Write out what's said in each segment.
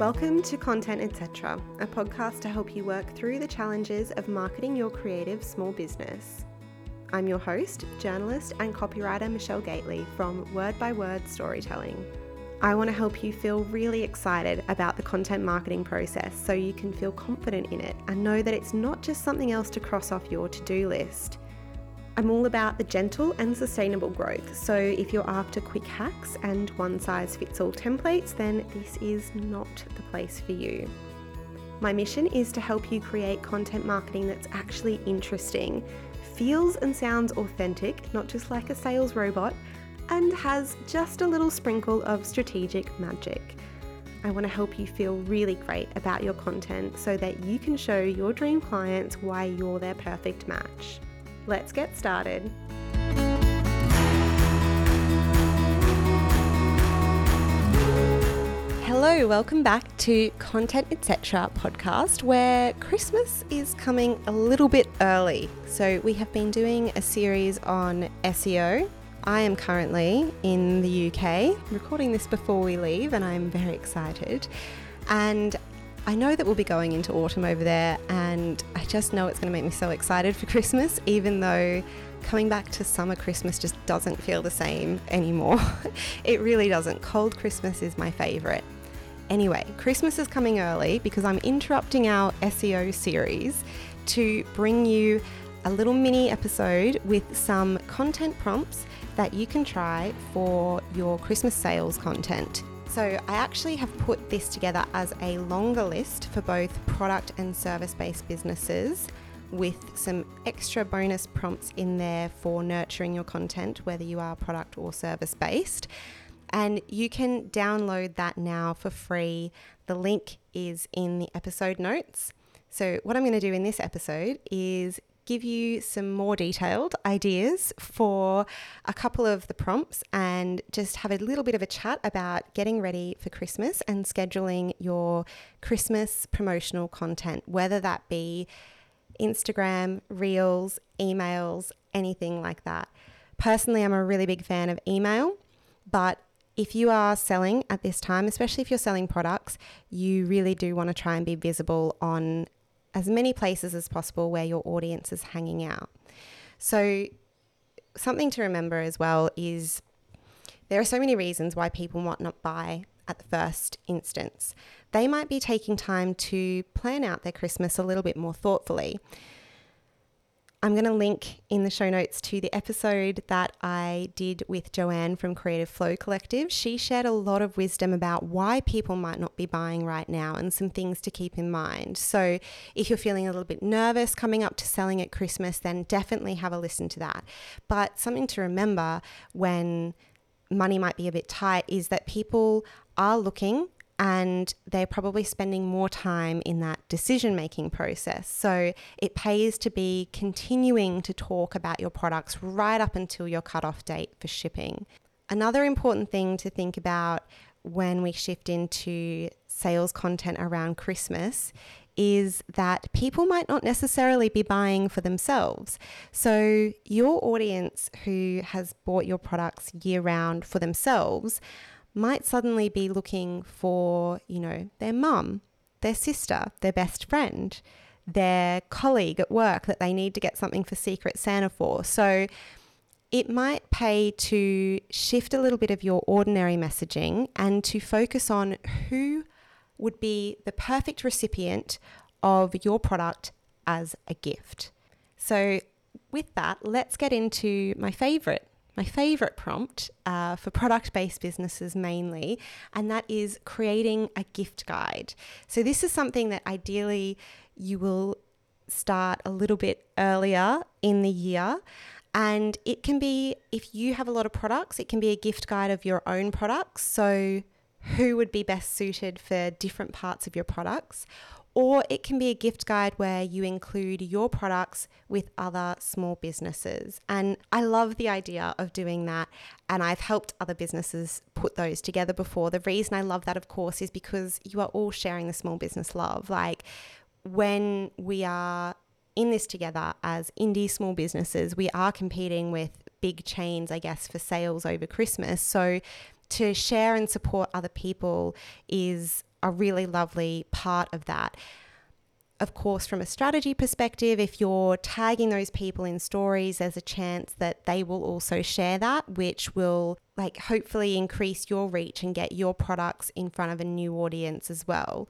Welcome to Content Etc., a podcast to help you work through the challenges of marketing your creative small business. I'm your host, journalist, and copywriter Michelle Gately from Word by Word Storytelling. I want to help you feel really excited about the content marketing process so you can feel confident in it and know that it's not just something else to cross off your to do list. I'm all about the gentle and sustainable growth. So, if you're after quick hacks and one size fits all templates, then this is not the place for you. My mission is to help you create content marketing that's actually interesting, feels and sounds authentic, not just like a sales robot, and has just a little sprinkle of strategic magic. I want to help you feel really great about your content so that you can show your dream clients why you're their perfect match. Let's get started. Hello, welcome back to Content Etc. podcast, where Christmas is coming a little bit early. So, we have been doing a series on SEO. I am currently in the UK, recording this before we leave, and I'm very excited. And I know that we'll be going into autumn over there, and I just know it's going to make me so excited for Christmas, even though coming back to summer Christmas just doesn't feel the same anymore. it really doesn't. Cold Christmas is my favourite. Anyway, Christmas is coming early because I'm interrupting our SEO series to bring you a little mini episode with some content prompts that you can try for your Christmas sales content. So, I actually have put this together as a longer list for both product and service based businesses with some extra bonus prompts in there for nurturing your content, whether you are product or service based. And you can download that now for free. The link is in the episode notes. So, what I'm going to do in this episode is give you some more detailed ideas for a couple of the prompts and just have a little bit of a chat about getting ready for Christmas and scheduling your Christmas promotional content, whether that be Instagram, Reels, emails, anything like that. Personally, I'm a really big fan of email, but if you are selling at this time, especially if you're selling products, you really do want to try and be visible on as many places as possible where your audience is hanging out. So, something to remember as well is there are so many reasons why people might not buy at the first instance. They might be taking time to plan out their Christmas a little bit more thoughtfully. I'm going to link in the show notes to the episode that I did with Joanne from Creative Flow Collective. She shared a lot of wisdom about why people might not be buying right now and some things to keep in mind. So, if you're feeling a little bit nervous coming up to selling at Christmas, then definitely have a listen to that. But something to remember when money might be a bit tight is that people are looking and they're probably spending more time in that decision making process. So it pays to be continuing to talk about your products right up until your cutoff date for shipping. Another important thing to think about when we shift into sales content around Christmas is that people might not necessarily be buying for themselves. So, your audience who has bought your products year round for themselves might suddenly be looking for, you know, their mum, their sister, their best friend, their colleague at work that they need to get something for Secret Santa for. So it might pay to shift a little bit of your ordinary messaging and to focus on who would be the perfect recipient of your product as a gift. So, with that, let's get into my favorite my favorite prompt uh, for product based businesses mainly, and that is creating a gift guide. So, this is something that ideally you will start a little bit earlier in the year. And it can be, if you have a lot of products, it can be a gift guide of your own products. So, who would be best suited for different parts of your products? Or it can be a gift guide where you include your products with other small businesses. And I love the idea of doing that. And I've helped other businesses put those together before. The reason I love that, of course, is because you are all sharing the small business love. Like when we are in this together as indie small businesses, we are competing with big chains, I guess, for sales over Christmas. So to share and support other people is a really lovely part of that. Of course, from a strategy perspective, if you're tagging those people in stories, there's a chance that they will also share that, which will like hopefully increase your reach and get your products in front of a new audience as well.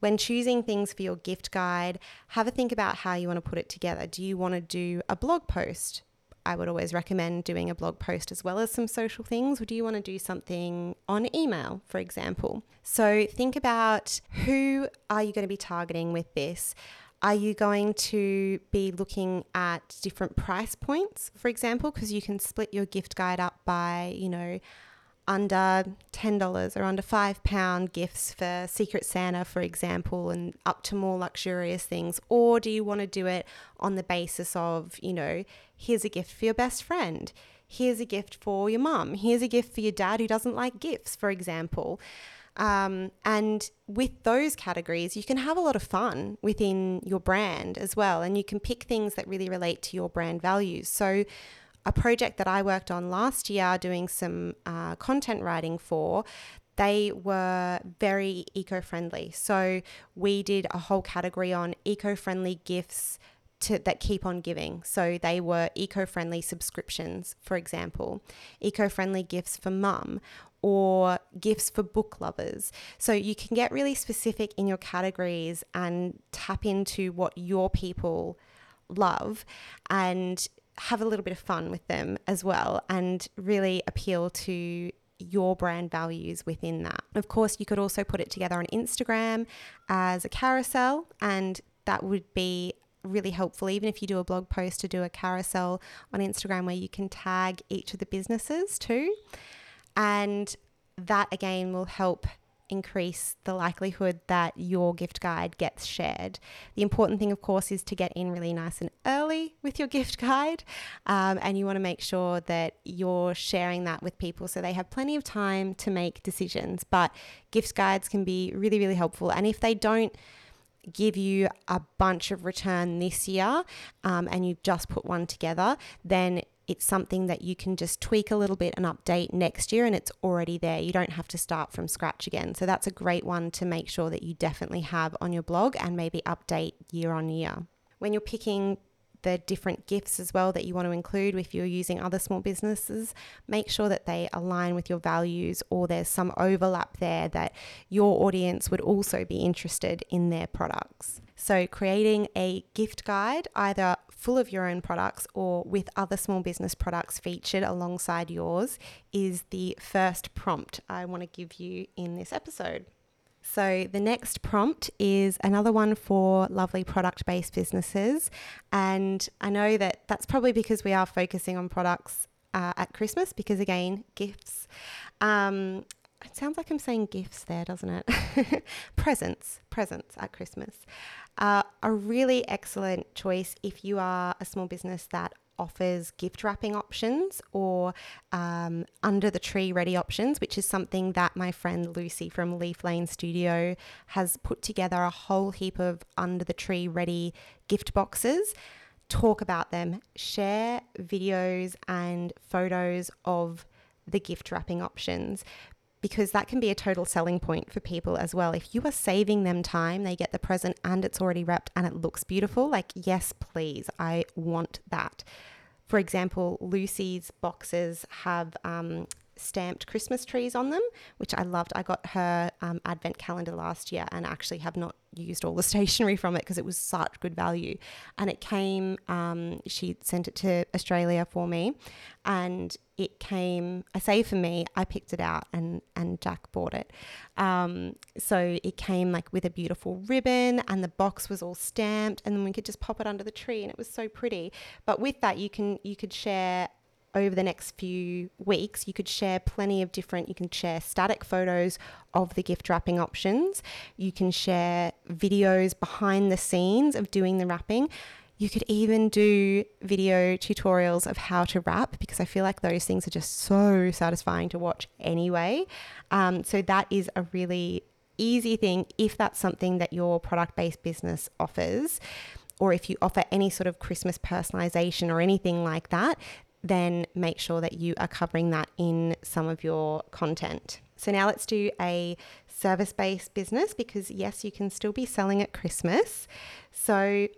When choosing things for your gift guide, have a think about how you want to put it together. Do you want to do a blog post? I would always recommend doing a blog post as well as some social things. Or do you want to do something on email, for example? So think about who are you going to be targeting with this? Are you going to be looking at different price points, for example? Because you can split your gift guide up by, you know, under $10 or under £5 gifts for Secret Santa, for example, and up to more luxurious things? Or do you want to do it on the basis of, you know, here's a gift for your best friend, here's a gift for your mum, here's a gift for your dad who doesn't like gifts, for example? Um, and with those categories, you can have a lot of fun within your brand as well. And you can pick things that really relate to your brand values. So, a project that I worked on last year doing some uh, content writing for, they were very eco friendly. So we did a whole category on eco friendly gifts. To, that keep on giving. So they were eco friendly subscriptions, for example, eco friendly gifts for mum, or gifts for book lovers. So you can get really specific in your categories and tap into what your people love and have a little bit of fun with them as well and really appeal to your brand values within that. Of course, you could also put it together on Instagram as a carousel, and that would be really helpful, even if you do a blog post, to do a carousel on Instagram where you can tag each of the businesses too. And that again will help increase the likelihood that your gift guide gets shared. The important thing, of course, is to get in really nice and early with your gift guide. Um, and you want to make sure that you're sharing that with people so they have plenty of time to make decisions. But gift guides can be really, really helpful. And if they don't, give you a bunch of return this year um, and you've just put one together, then it's something that you can just tweak a little bit and update next year and it's already there. You don't have to start from scratch again. So that's a great one to make sure that you definitely have on your blog and maybe update year on year. When you're picking the different gifts as well that you want to include if you're using other small businesses. Make sure that they align with your values or there's some overlap there that your audience would also be interested in their products. So, creating a gift guide, either full of your own products or with other small business products featured alongside yours, is the first prompt I want to give you in this episode. So, the next prompt is another one for lovely product based businesses. And I know that that's probably because we are focusing on products uh, at Christmas, because again, gifts. Um, it sounds like I'm saying gifts there, doesn't it? presents, presents at Christmas uh, a really excellent choice if you are a small business that offers gift wrapping options or um, under the tree ready options, which is something that my friend Lucy from Leaf Lane Studio has put together a whole heap of under the tree ready gift boxes. Talk about them, share videos and photos of the gift wrapping options because that can be a total selling point for people as well. If you are saving them time, they get the present and it's already wrapped and it looks beautiful. Like, yes, please, I want that. For example, Lucy's boxes have um, stamped Christmas trees on them, which I loved. I got her um, advent calendar last year and actually have not used all the stationery from it because it was such good value. And it came, um, she sent it to Australia for me, and it came. I say for me, I picked it out, and and Jack bought it. Um, so it came like with a beautiful ribbon, and the box was all stamped, and then we could just pop it under the tree, and it was so pretty. But with that, you can you could share over the next few weeks, you could share plenty of different, you can share static photos of the gift wrapping options. You can share videos behind the scenes of doing the wrapping. You could even do video tutorials of how to wrap because I feel like those things are just so satisfying to watch anyway. Um, so, that is a really easy thing if that's something that your product based business offers or if you offer any sort of Christmas personalization or anything like that, then make sure that you are covering that in some of your content. So now let's do a service based business because, yes, you can still be selling at Christmas. So,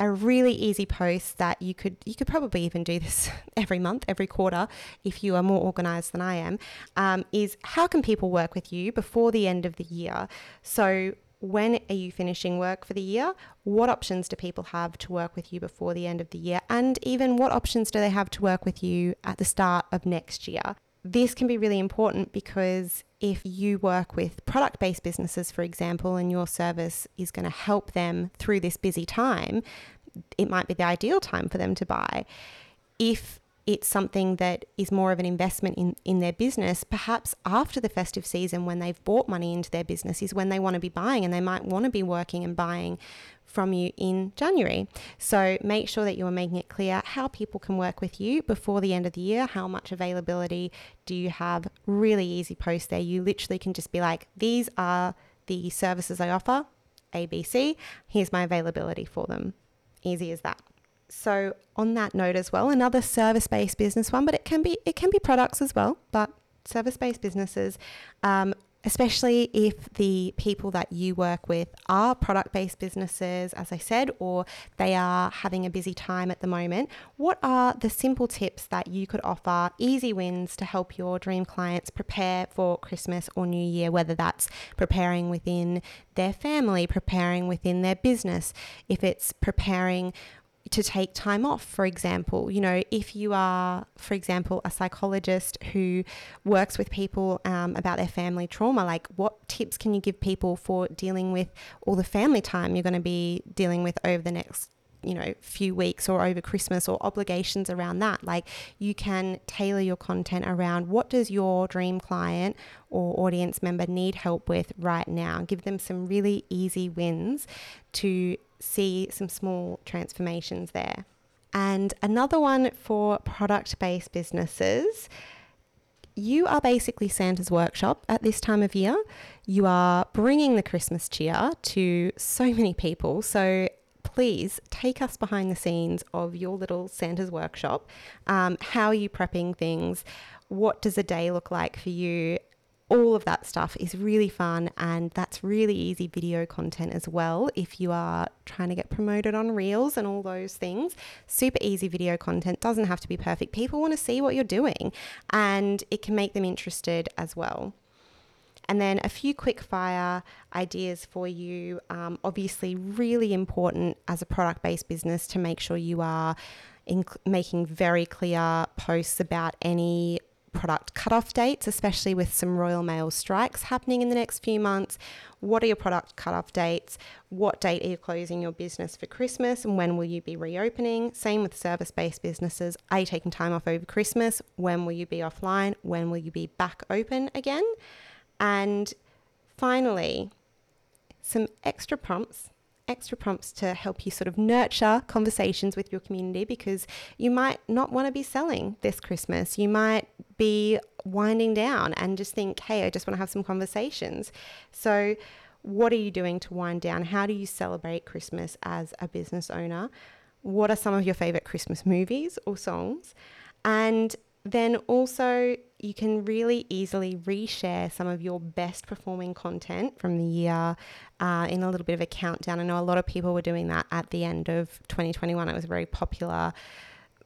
a really easy post that you could you could probably even do this every month, every quarter, if you are more organized than I am, um, is how can people work with you before the end of the year? So when are you finishing work for the year? What options do people have to work with you before the end of the year? And even what options do they have to work with you at the start of next year? This can be really important because if you work with product based businesses, for example, and your service is going to help them through this busy time, it might be the ideal time for them to buy. If it's something that is more of an investment in, in their business, perhaps after the festive season when they've bought money into their business is when they want to be buying and they might want to be working and buying from you in January. So make sure that you are making it clear how people can work with you before the end of the year. How much availability do you have? Really easy post there. You literally can just be like, these are the services I offer, ABC. Here's my availability for them. Easy as that. So on that note as well, another service-based business one, but it can be it can be products as well, but service-based businesses um, especially if the people that you work with are product based businesses, as I said, or they are having a busy time at the moment, what are the simple tips that you could offer, easy wins to help your dream clients prepare for Christmas or New Year, whether that's preparing within their family, preparing within their business, if it's preparing to take time off, for example. You know, if you are, for example, a psychologist who works with people um, about their family trauma, like what tips can you give people for dealing with all the family time you're going to be dealing with over the next you know few weeks or over christmas or obligations around that like you can tailor your content around what does your dream client or audience member need help with right now give them some really easy wins to see some small transformations there. And another one for product based businesses. You are basically Santa's workshop at this time of year. You are bringing the Christmas cheer to so many people. So please take us behind the scenes of your little Santa's workshop. Um, how are you prepping things? What does a day look like for you? all of that stuff is really fun and that's really easy video content as well if you are trying to get promoted on reels and all those things super easy video content doesn't have to be perfect people want to see what you're doing and it can make them interested as well and then a few quick fire ideas for you. Um, obviously, really important as a product based business to make sure you are inc- making very clear posts about any product cutoff dates, especially with some Royal Mail strikes happening in the next few months. What are your product cutoff dates? What date are you closing your business for Christmas? And when will you be reopening? Same with service based businesses. Are you taking time off over Christmas? When will you be offline? When will you be back open again? And finally, some extra prompts extra prompts to help you sort of nurture conversations with your community because you might not want to be selling this Christmas. You might be winding down and just think, hey, I just want to have some conversations. So, what are you doing to wind down? How do you celebrate Christmas as a business owner? What are some of your favorite Christmas movies or songs? And then also, you can really easily reshare some of your best performing content from the year uh, in a little bit of a countdown. I know a lot of people were doing that at the end of 2021. It was a very popular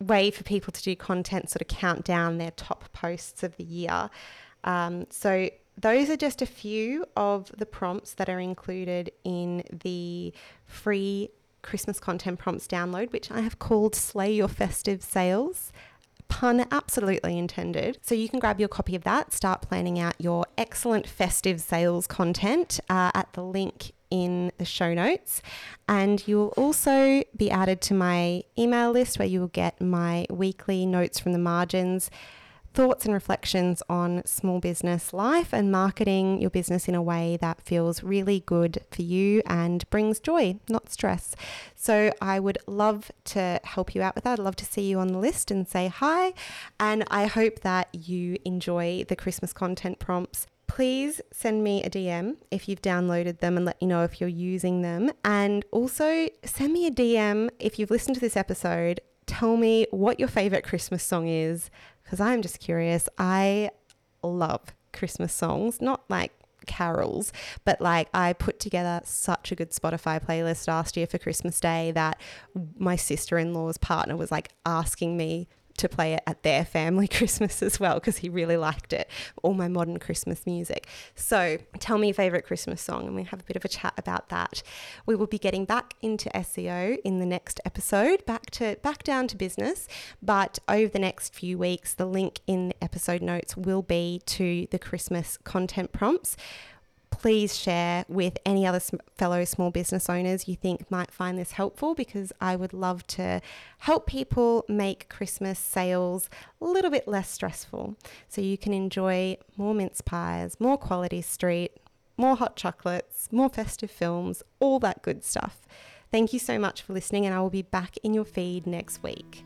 way for people to do content, sort of count down their top posts of the year. Um, so, those are just a few of the prompts that are included in the free Christmas content prompts download, which I have called Slay Your Festive Sales pun absolutely intended. So you can grab your copy of that, start planning out your excellent festive sales content uh, at the link in the show notes. And you will also be added to my email list where you will get my weekly notes from the margins thoughts and reflections on small business life and marketing your business in a way that feels really good for you and brings joy, not stress. So I would love to help you out with that. I'd love to see you on the list and say hi. And I hope that you enjoy the Christmas content prompts please send me a DM if you've downloaded them and let me know if you're using them. And also send me a DM if you've listened to this episode. Tell me what your favorite Christmas song is because I'm just curious. I love Christmas songs, not like carols, but like I put together such a good Spotify playlist last year for Christmas Day that my sister in law's partner was like asking me to play it at their family Christmas as well because he really liked it. All my modern Christmas music. So tell me your favorite Christmas song and we have a bit of a chat about that. We will be getting back into SEO in the next episode, back to back down to business. But over the next few weeks, the link in the episode notes will be to the Christmas content prompts please share with any other fellow small business owners you think might find this helpful because I would love to help people make Christmas sales a little bit less stressful so you can enjoy more mince pies, more quality street, more hot chocolates, more festive films, all that good stuff. Thank you so much for listening, and I will be back in your feed next week.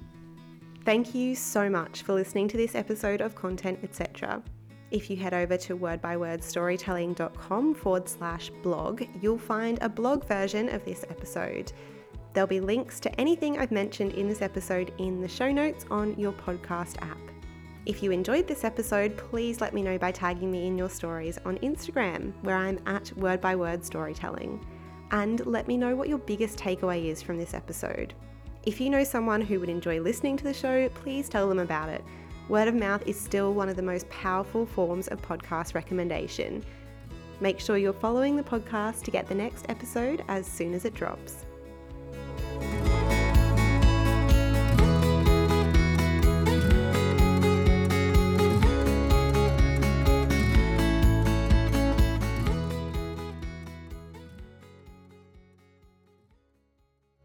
Thank you so much for listening to this episode of Content Etc. If you head over to wordbywordstorytelling.com forward slash blog, you'll find a blog version of this episode. There'll be links to anything I've mentioned in this episode in the show notes on your podcast app. If you enjoyed this episode, please let me know by tagging me in your stories on Instagram, where I'm at Word by Word Storytelling. And let me know what your biggest takeaway is from this episode. If you know someone who would enjoy listening to the show, please tell them about it. Word of mouth is still one of the most powerful forms of podcast recommendation. Make sure you're following the podcast to get the next episode as soon as it drops.